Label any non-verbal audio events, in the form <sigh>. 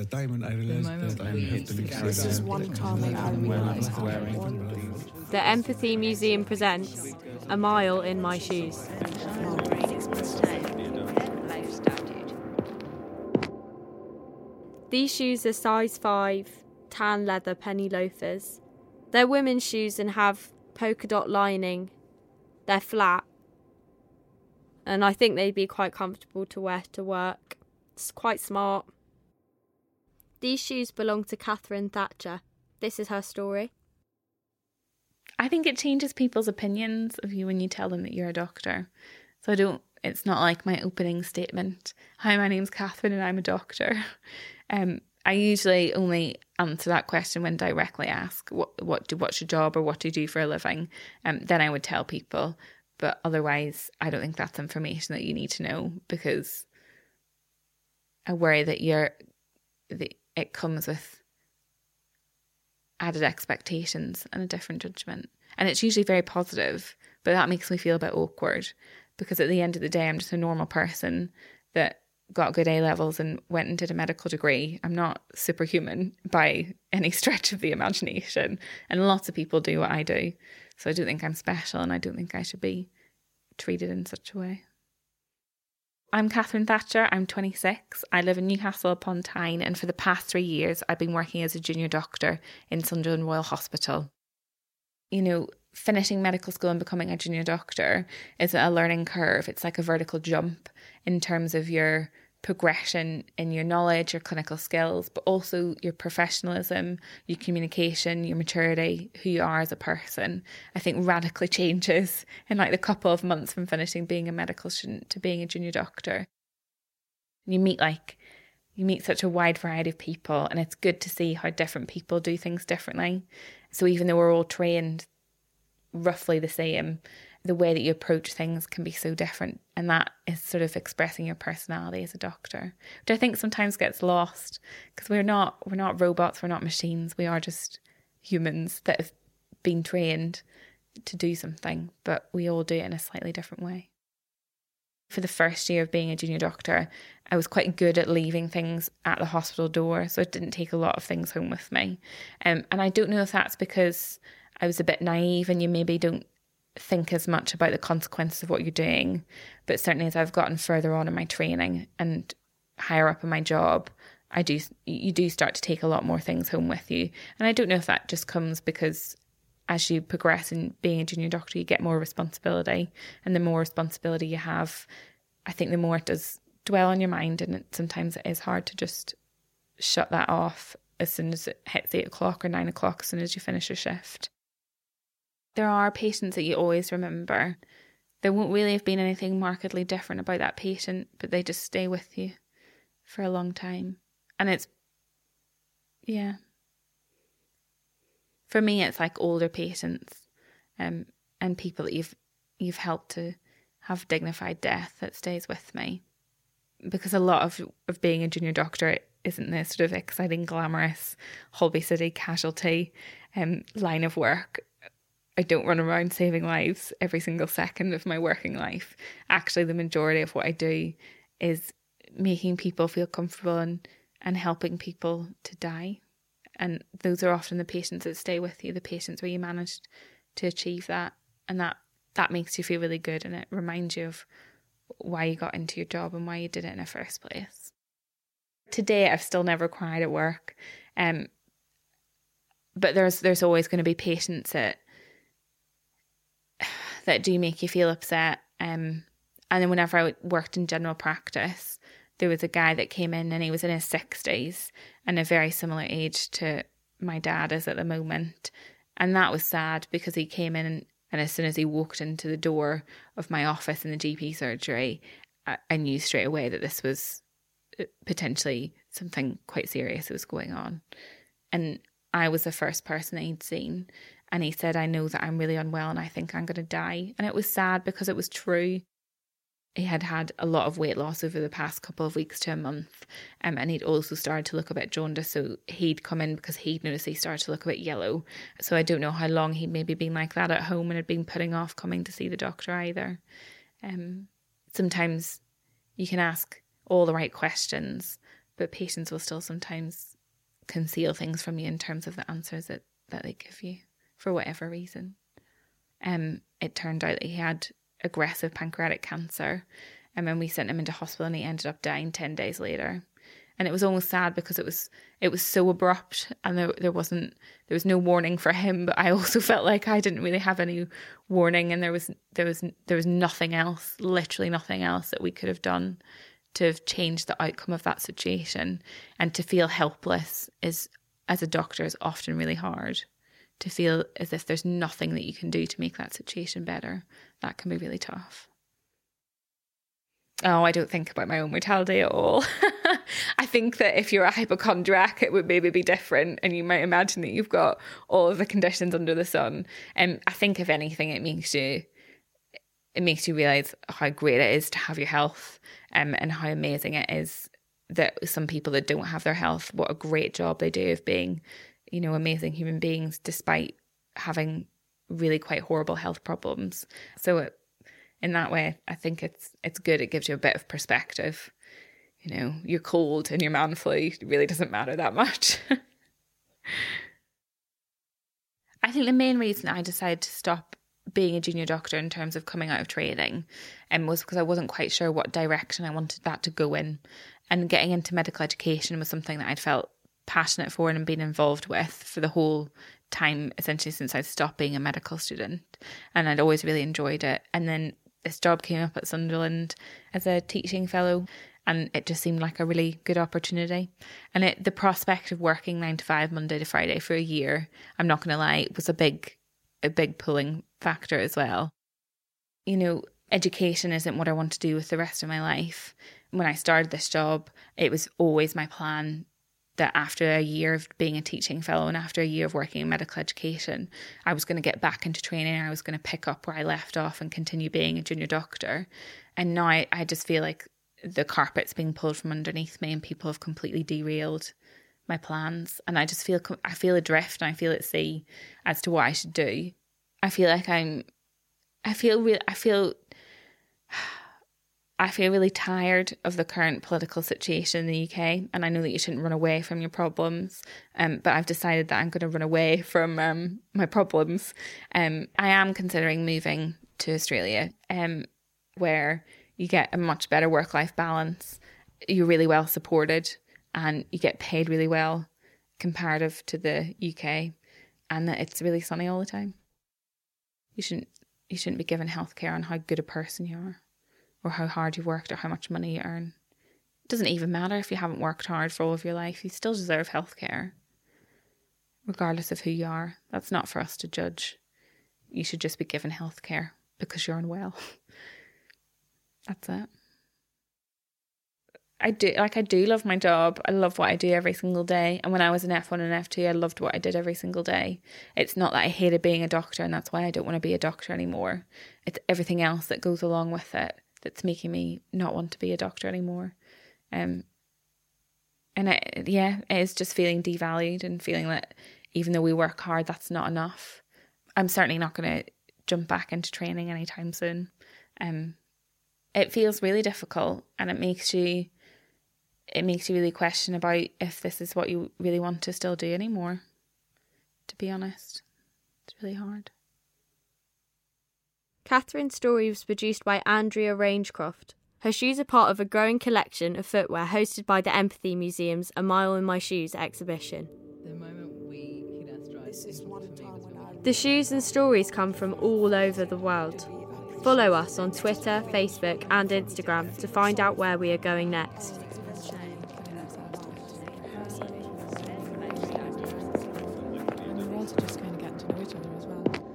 the time when I realized that I have to leave This is one time I realized The Empathy Museum presents A Mile in My Shoes. These shoes are size 5, tan leather penny loafers. They're women's shoes and have polka dot lining. They're flat. And I think they'd be quite comfortable to wear to work. It's quite smart. These shoes belong to Catherine Thatcher. This is her story. I think it changes people's opinions of you when you tell them that you're a doctor. So I don't, it's not like my opening statement Hi, my name's Catherine and I'm a doctor. <laughs> Um, I usually only answer that question when directly asked, what, what do, what's your job or what do you do for a living? Um, then I would tell people. But otherwise, I don't think that's information that you need to know because I worry that you're, that it comes with added expectations and a different judgment. And it's usually very positive, but that makes me feel a bit awkward because at the end of the day, I'm just a normal person that got good A levels and went and did a medical degree. I'm not superhuman by any <laughs> stretch of the imagination. And lots of people do what I do. So I don't think I'm special and I don't think I should be treated in such a way. I'm Catherine Thatcher. I'm 26. I live in Newcastle upon Tyne, and for the past three years, I've been working as a junior doctor in Sunderland Royal Hospital. You know, finishing medical school and becoming a junior doctor is a learning curve. It's like a vertical jump in terms of your progression in your knowledge, your clinical skills, but also your professionalism, your communication, your maturity, who you are as a person, I think radically <laughs> changes in like the couple of months from finishing being a medical student to being a junior doctor. You meet like you meet such a wide variety of people and it's good to see how different people do things differently. So even though we're all trained roughly the same, the way that you approach things can be so different and that is sort of expressing your personality as a doctor which i think sometimes gets lost because we're not we're not robots we're not machines we are just humans that have been trained to do something but we all do it in a slightly different way for the first year of being a junior doctor, I was quite good at leaving things at the hospital door, so I didn't take a lot of things home with me. Um, and I don't know if that's because I was a bit naive and you maybe don't think as much about the consequences of what you're doing. But certainly, as I've gotten further on in my training and higher up in my job, I do you do start to take a lot more things home with you. And I don't know if that just comes because as you progress in being a junior doctor, you get more responsibility, and the more responsibility you have, I think the more it does dwell on your mind, and it, sometimes it is hard to just shut that off as soon as it hits eight o'clock or nine o'clock, as soon as you finish your shift there are patients that you always remember. There won't really have been anything markedly different about that patient, but they just stay with you for a long time. And it's, yeah. For me, it's like older patients um, and people that you've, you've helped to have dignified death that stays with me. Because a lot of, of being a junior doctor isn't this sort of exciting, glamorous Holby City casualty um, line of work I don't run around saving lives every single second of my working life. Actually, the majority of what I do is making people feel comfortable and, and helping people to die. And those are often the patients that stay with you, the patients where you managed to achieve that. And that, that makes you feel really good and it reminds you of why you got into your job and why you did it in the first place. Today, I've still never cried at work. Um, but there's there's always going to be patients that that do make you feel upset. Um, and then whenever I worked in general practice, there was a guy that came in and he was in his 60s and a very similar age to my dad is at the moment. And that was sad because he came in and, as soon as he walked into the door of my office in the GP surgery, I, knew straight away that this was uh, potentially something quite serious was going on. And I was the first person he'd seen. And he said, I know that I'm really unwell and I think I'm going to die. And it was sad because it was true. He had had a lot of weight loss over the past couple of weeks to a month. Um, and he'd also started to look a bit jaundiced. So he'd come in because he'd noticed he started to look a bit yellow. So I don't know how long he'd maybe been like that at home and had been putting off coming to see the doctor either. Um, sometimes you can ask all the right questions, but patients will still sometimes conceal things from you in terms of the answers that, that they give you for whatever reason. Um, it turned out that he had aggressive pancreatic cancer, and when we sent him into hospital, and he ended up dying ten days later. And it was almost sad because it was it was so abrupt, and there there wasn't there was no warning for him. But I <laughs> also felt like I didn't really have any warning, and there was there was there was nothing else, literally nothing else that we could have done to have changed the outcome of that situation. And to feel helpless is, as a doctor, is often really hard to feel as if there's nothing that you can do to make that situation better. That can be really tough. Oh, I don't think about my own mortality at all. <laughs> I think that if you're a hypochondriac, it would maybe be different, and you might imagine that you've got all of the conditions under the sun. And I think, if anything, it makes you it makes you realize how great it is to have your health, um, and how amazing it is that some people that don't have their health, what a great job they do of being you know, amazing human beings despite having really quite horrible health problems. So it, in that way, I think it's it's good. It gives you a bit of perspective. You know, you're cold and your man flu it really doesn't matter that much. <laughs> I think the main reason I decided to stop being a junior doctor in terms of coming out of training um, was because I wasn't quite sure what direction I wanted that to go in. And getting into medical education was something that I'd felt passionate for and been involved with for the whole time essentially since I stopped being a medical student and I'd always really enjoyed it. And then this job came up at Sunderland as a teaching fellow and it just seemed like a really good opportunity. And it the prospect of working 9 to 5 Monday to Friday for a year I'm not going to lie was a big a big pulling factor as well. You know education isn't what I want to do with the rest of my life. When I started this job it was always my plan that after a year of being a teaching fellow and after a year of working in medical education, I was going to get back into training. I was going to pick up where I left off and continue being a junior doctor. And now I, I just feel like the carpet's being pulled from underneath me and people have completely derailed my plans. And I just feel, I feel adrift and I feel at sea as to what I should do. I feel like I'm, I feel real, I feel I feel really tired of the current political situation in the UK, and I know that you shouldn't run away from your problems. Um, but I've decided that I'm going to run away from um, my problems. Um, I am considering moving to Australia, um, where you get a much better work life balance. You're really well supported, and you get paid really well comparative to the UK, and that it's really sunny all the time. You shouldn't you shouldn't be given healthcare on how good a person you are or how hard you worked or how much money you earn. It doesn't even matter if you haven't worked hard for all of your life, you still deserve healthcare. Regardless of who you are, that's not for us to judge. You should just be given healthcare because you're unwell. <laughs> that's it. I do like I do love my job. I love what I do every single day. And when I was an F1 and F2, I loved what I did every single day. It's not that I hated being a doctor and that's why I don't want to be a doctor anymore. It's everything else that goes along with it that's making me not want to be a doctor anymore. Um, and it, yeah, it is just feeling devalued and feeling that even though we work hard, that's not enough. I'm certainly not going to jump back into training anytime soon. Um, it feels really difficult, and it makes you it makes you really question about if this is what you really want to still do anymore. To be honest, it's really hard. Catherine's story was produced by Andrea Rangecroft. Her shoes are part of a growing collection of footwear hosted by the Empathy Museum's A Mile in My Shoes exhibition. The moment we hit our stride, the shoes and stories come from all over the world. Follow us on Twitter, Facebook, and Instagram to find out where we are going next. We just get to know each other as well.